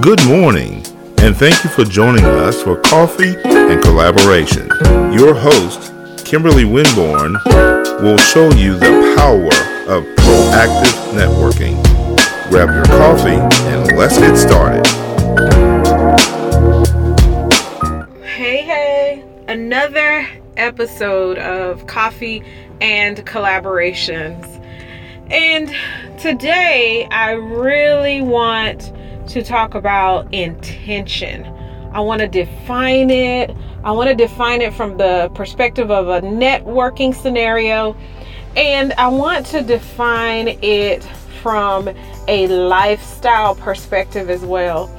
Good morning, and thank you for joining us for Coffee and Collaboration. Your host, Kimberly Winborn, will show you the power of proactive networking. Grab your coffee and let's get started. Hey, hey, another episode of Coffee and Collaborations. And today I really want to talk about intention. I want to define it. I want to define it from the perspective of a networking scenario. And I want to define it from a lifestyle perspective as well.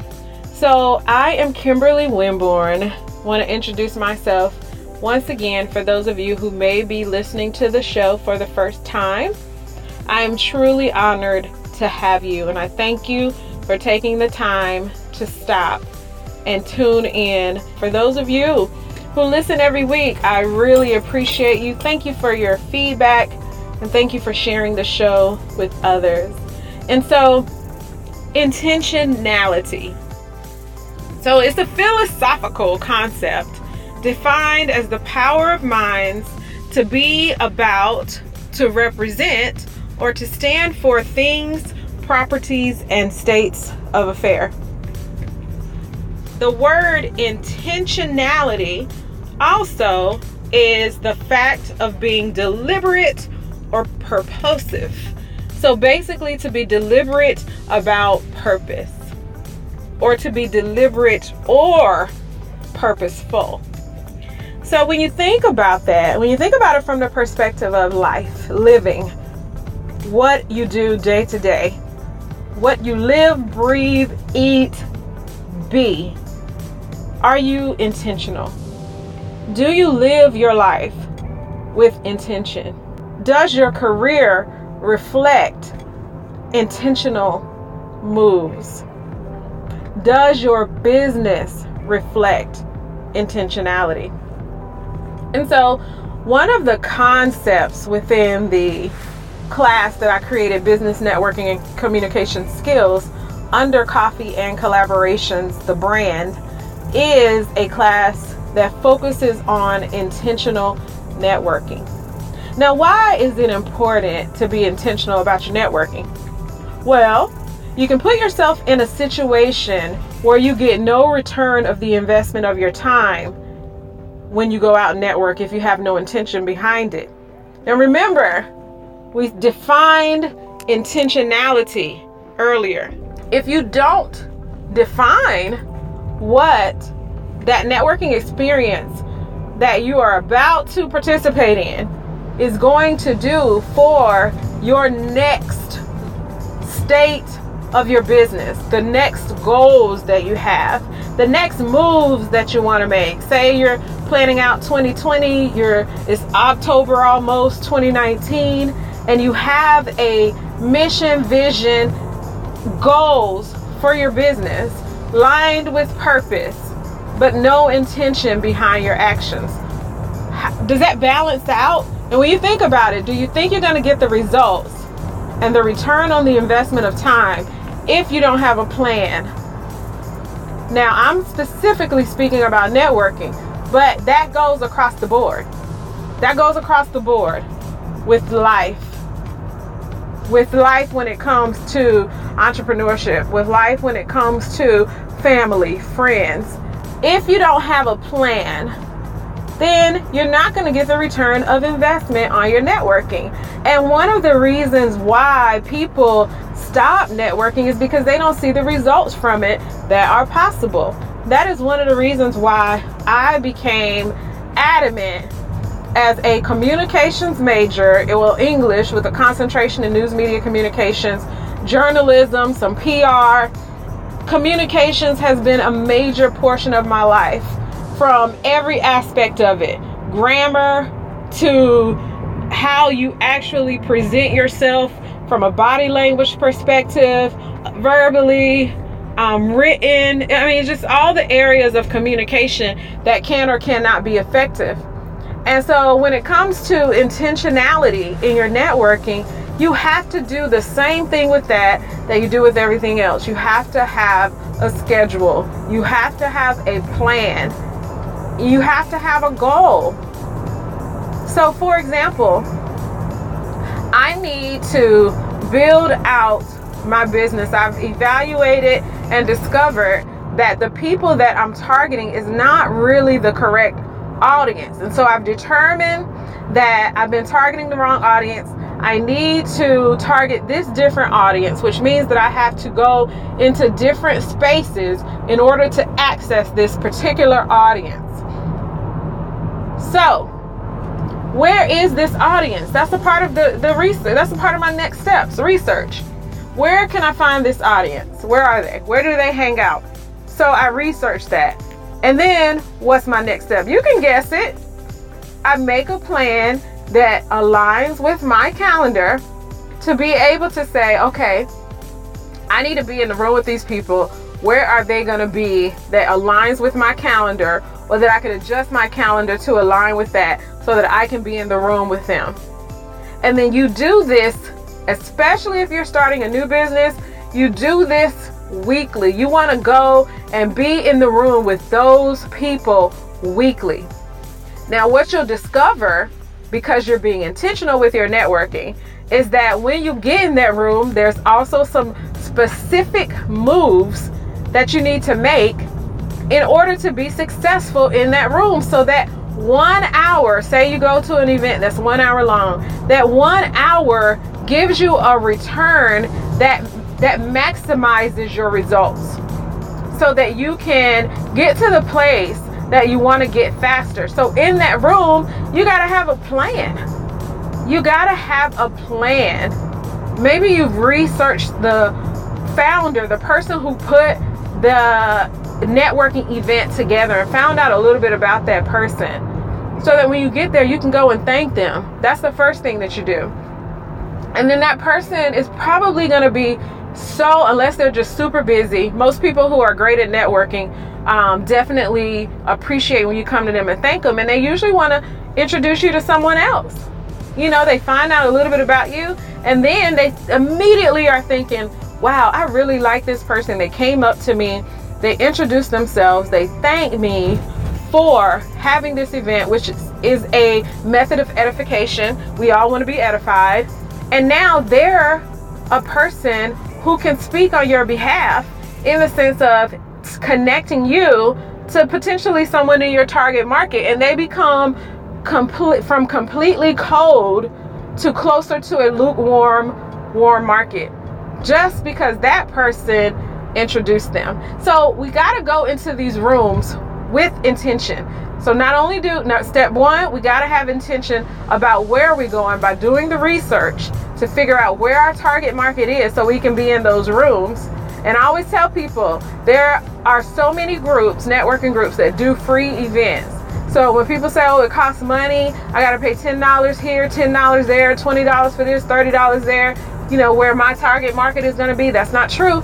So, I am Kimberly Winborn. Want to introduce myself once again for those of you who may be listening to the show for the first time. I am truly honored to have you, and I thank you for taking the time to stop and tune in. For those of you who listen every week, I really appreciate you. Thank you for your feedback and thank you for sharing the show with others. And so, intentionality. So, it's a philosophical concept defined as the power of minds to be about, to represent, or to stand for things, properties, and states of affair. The word intentionality also is the fact of being deliberate or purposive. So basically, to be deliberate about purpose, or to be deliberate or purposeful. So when you think about that, when you think about it from the perspective of life, living, what you do day to day, what you live, breathe, eat, be. Are you intentional? Do you live your life with intention? Does your career reflect intentional moves? Does your business reflect intentionality? And so, one of the concepts within the class that I created, Business Networking and Communication Skills, under Coffee and Collaborations, the brand, is a class that focuses on intentional networking. Now, why is it important to be intentional about your networking? Well, you can put yourself in a situation where you get no return of the investment of your time when you go out and network if you have no intention behind it. And remember, we defined intentionality earlier. If you don't define what that networking experience that you are about to participate in is going to do for your next state of your business, the next goals that you have, the next moves that you want to make. Say you're planning out 2020, you're it's October almost 2019 and you have a mission, vision, goals for your business lined with purpose, but no intention behind your actions. Does that balance out? And when you think about it, do you think you're going to get the results and the return on the investment of time if you don't have a plan? Now, I'm specifically speaking about networking, but that goes across the board. That goes across the board with life with life when it comes to entrepreneurship, with life when it comes to family, friends. If you don't have a plan, then you're not going to get the return of investment on your networking. And one of the reasons why people stop networking is because they don't see the results from it that are possible. That is one of the reasons why I became adamant as a communications major, it will English with a concentration in news media communications, journalism, some PR. Communications has been a major portion of my life from every aspect of it grammar to how you actually present yourself from a body language perspective, verbally, um, written. I mean, just all the areas of communication that can or cannot be effective. And so when it comes to intentionality in your networking, You have to do the same thing with that that you do with everything else. You have to have a schedule. You have to have a plan. You have to have a goal. So, for example, I need to build out my business. I've evaluated and discovered that the people that I'm targeting is not really the correct audience. And so I've determined that I've been targeting the wrong audience. I need to target this different audience, which means that I have to go into different spaces in order to access this particular audience. So, where is this audience? That's a part of the, the research. That's a part of my next steps research. Where can I find this audience? Where are they? Where do they hang out? So I researched that. And then what's my next step? You can guess it. I make a plan that aligns with my calendar to be able to say, okay, I need to be in the room with these people. Where are they going to be that aligns with my calendar or that I can adjust my calendar to align with that so that I can be in the room with them? And then you do this, especially if you're starting a new business, you do this weekly. You want to go and be in the room with those people weekly. Now, what you'll discover because you're being intentional with your networking is that when you get in that room, there's also some specific moves that you need to make in order to be successful in that room so that one hour, say you go to an event that's one hour long, that one hour gives you a return that that maximizes your results so that you can get to the place that you want to get faster. So in that room, you got to have a plan. You got to have a plan. Maybe you've researched the founder, the person who put the networking event together and found out a little bit about that person. So that when you get there, you can go and thank them. That's the first thing that you do. And then that person is probably going to be so unless they're just super busy most people who are great at networking um, definitely appreciate when you come to them and thank them. And they usually want to introduce you to someone else. You know they find out a little bit about you and then they immediately are thinking wow i really like this person. They came up to me they introduced themselves they thanked me for having this event which is, is a method of edification. We all want to be edified. And now they're a person who can speak on your behalf in the sense of connecting you to potentially someone in your target market and they become complete from completely cold to closer to a lukewarm warm market just because that person introduced them. So we got to go into these rooms with intention so not only do now step one we got to have intention about where we're going by doing the research to figure out where our target market is so we can be in those rooms. And I always tell people there are so many groups, networking groups, that do free events. So when people say, oh, it costs money, I got to pay $10 here, $10 there, $20 for this, $30 there, you know, where my target market is going to be, that's not true.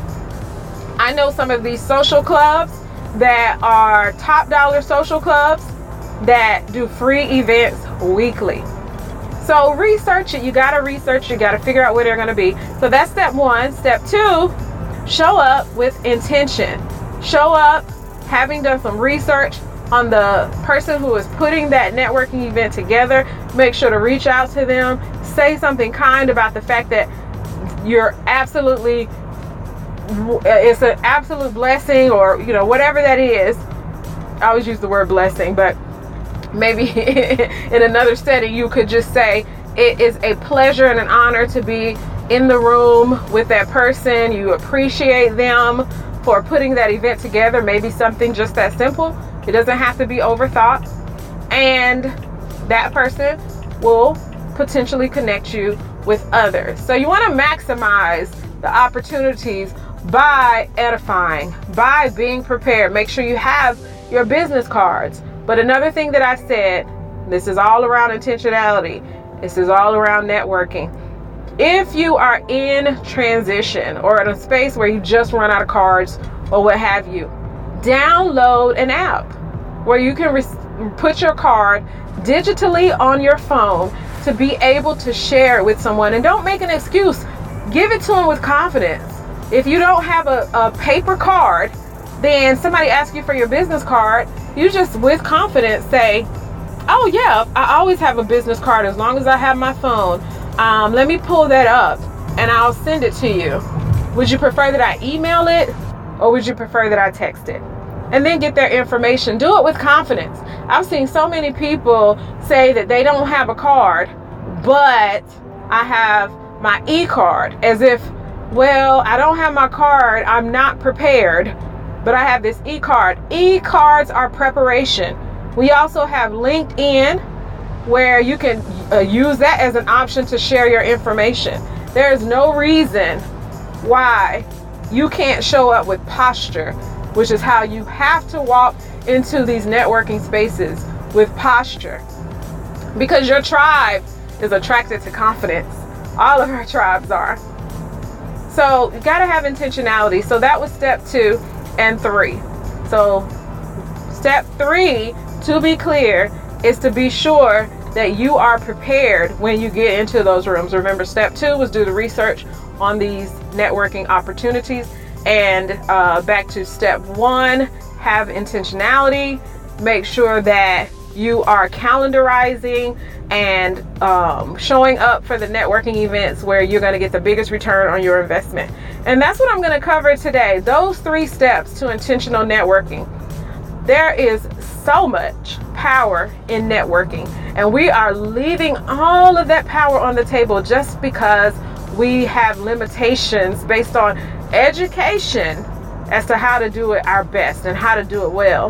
I know some of these social clubs that are top dollar social clubs that do free events weekly. So research it. You got to research. You got to figure out where they're going to be. So that's step one. Step two, show up with intention. Show up having done some research on the person who is putting that networking event together. Make sure to reach out to them. Say something kind about the fact that you're absolutely Uh, it's an absolute blessing or you know whatever that is. I always use the word blessing but maybe in another setting you could just say it is a pleasure and an honor to be in the room with that person. You appreciate them for putting that event together. Maybe something just that simple. It doesn't have to be overthought. And that person will potentially connect you with others. So you want to maximize the opportunities by edifying by being prepared make sure you have your business cards but another thing that I said, this is all around intentionality. This is all around networking. If you are in transition or in a space where you just run out of cards or what have you, download an app where you can re- put your card digitally on your phone to be able to share it with someone. And don't make an excuse, give it to them with confidence. If you don't have a, a paper card, then somebody asks you for your business card, you just with confidence say, Oh, yeah, I always have a business card as long as I have my phone. Um, let me pull that up and I'll send it to you. Would you prefer that I email it or would you prefer that I text it? And then get their information. Do it with confidence. I've seen so many people say that they don't have a card, but I have my e card as if, well, I don't have my card, I'm not prepared, but I have this e card. E cards are preparation. We also have LinkedIn where you can uh, use that as an option to share your information. There is no reason why you can't show up with posture, which is how you have to walk into these networking spaces with posture. Because your tribe is attracted to confidence. All of our tribes are. So you got to have intentionality. So that was step two and three. So step three, to be clear, is to be sure that you are prepared when you get into those rooms. Remember, step two was do the research on these networking opportunities. And uh, back to step one, have intentionality. Make sure that you are calendarizing and um, showing up for the networking events where you're going to get the biggest return on your investment. And that's what I'm going to cover today. Those three steps to intentional networking. There is so much power in networking, and we are leaving all of that power on the table just because we have limitations based on education as to how to do it our best and how to do it well.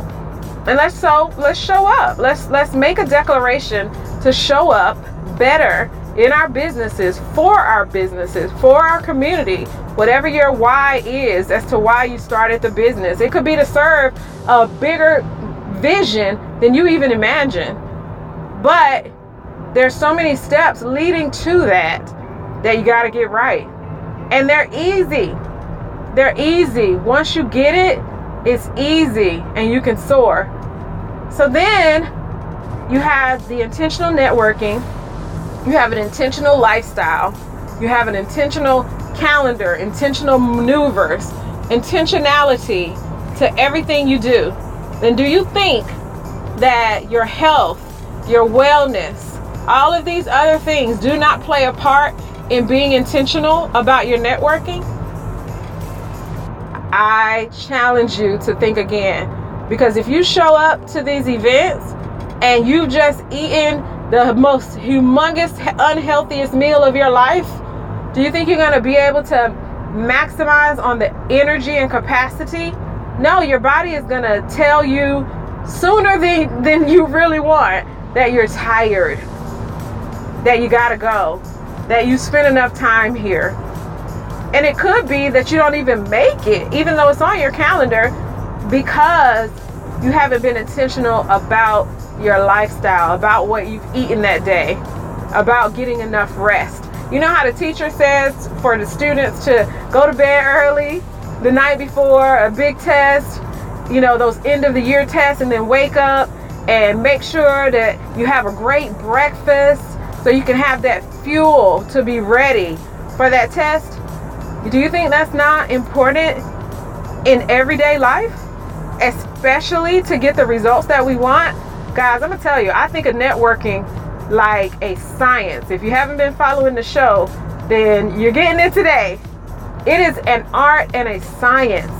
And let's so let's show up. Let's let's make a declaration to show up better in our businesses, for our businesses, for our community, whatever your why is as to why you started the business. It could be to serve a bigger vision than you even imagine. But there's so many steps leading to that that you got to get right. And they're easy. They're easy. Once you get it, it's easy and you can soar. So then you have the intentional networking, you have an intentional lifestyle, you have an intentional calendar, intentional maneuvers, intentionality to everything you do. Then do you think that your health, your wellness, all of these other things do not play a part in being intentional about your networking? I challenge you to think again because if you show up to these events and you've just eaten the most humongous, unhealthiest meal of your life, do you think you're going to be able to maximize on the energy and capacity? No, your body is going to tell you sooner than, than you really want that you're tired, that you got to go, that you spent enough time here. And it could be that you don't even make it, even though it's on your calendar, because you haven't been intentional about your lifestyle, about what you've eaten that day, about getting enough rest. You know how the teacher says for the students to go to bed early the night before a big test, you know, those end of the year tests, and then wake up and make sure that you have a great breakfast so you can have that fuel to be ready for that test. Do you think that's not important in everyday life? Especially to get the results that we want? Guys, I'm gonna tell you, I think of networking like a science. If you haven't been following the show, then you're getting it today. It is an art and a science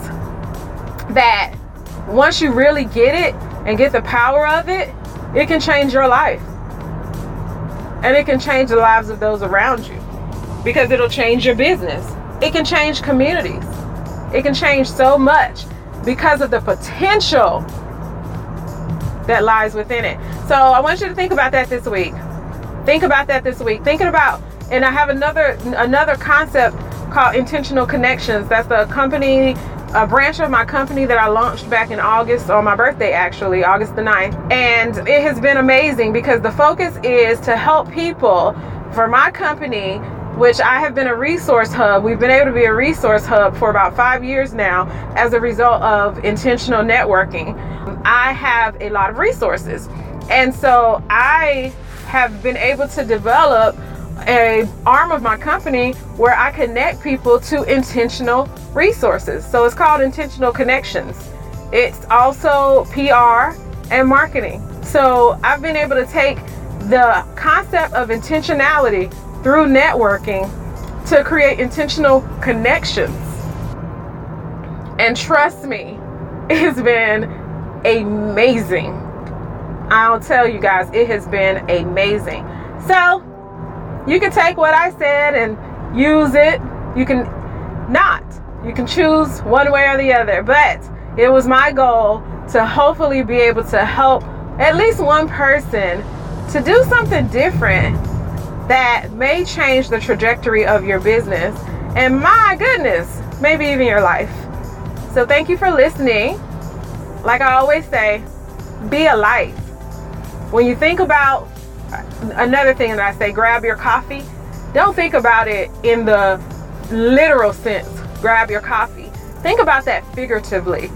that once you really get it and get the power of it, it can change your life and it can change the lives of those around you because it'll change your business. It can change communities. It can change so much because of the potential that lies within it. So I want you to think about that this week. Think about that this week. Thinking about, and I have another another concept called intentional connections. That's the company a branch of my company that I launched back in August on my birthday, actually, August the 9th. And it has been amazing because the focus is to help people for my company, which I have been a resource hub. We've been able to be a resource hub for about five years now as a result of intentional networking. I have a lot of resources. And so I have been able to develop a arm of my company where I connect people to intentional resources. So it's called Intentional Connections. It's also PR and marketing. So I've been able to take the concept of intentionality through networking to create intentional connections. And trust me, it's been amazing. I'll tell you guys, it has been amazing. So, you can take what I said and use it. You can not. You can choose one way or the other. But it was my goal to hopefully be able to help at least one person to do something different that may change the trajectory of your business and my goodness, maybe even your life. So, thank you for listening. Like I always say, be a light. When you think about uh, another thing that I say, grab your coffee, don't think about it in the literal sense, grab your coffee. Think about that figuratively.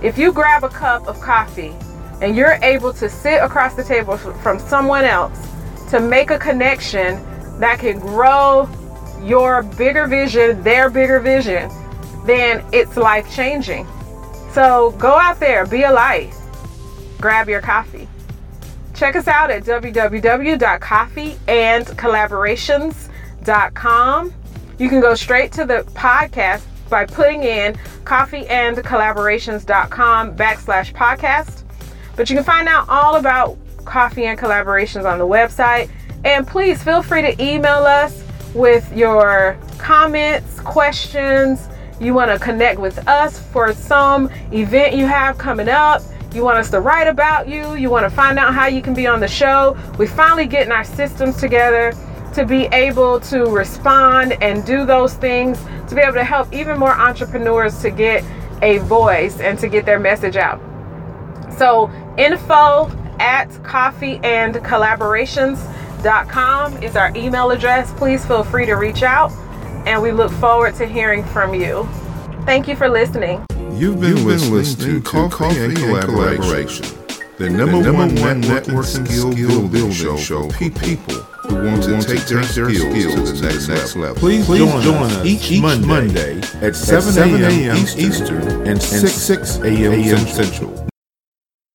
If you grab a cup of coffee and you're able to sit across the table from someone else to make a connection that can grow your bigger vision, their bigger vision, then it's life changing. So go out there, be a light, grab your coffee. Check us out at www.coffeeandcollaborations.com. You can go straight to the podcast by putting in coffeeandcollaborations.com backslash podcast. But you can find out all about coffee and collaborations on the website. And please feel free to email us with your comments, questions. You want to connect with us for some event you have coming up. You want us to write about you. You want to find out how you can be on the show. We're finally getting our systems together to be able to respond and do those things, to be able to help even more entrepreneurs to get a voice and to get their message out. So, info at coffeeandcollaborations.com is our email address. Please feel free to reach out, and we look forward to hearing from you. Thank you for listening. You've been, You've listening, listening, to, Coffee, Coffee and, Collaboration, the number, the number one, networking skill building, building show, show for people who want to, want take, to take their skills, skills to the next, next level. Please, Please join, join us each, each Monday, Monday at 7 a.m. Eastern, Eastern and 6, 6 a.m. Central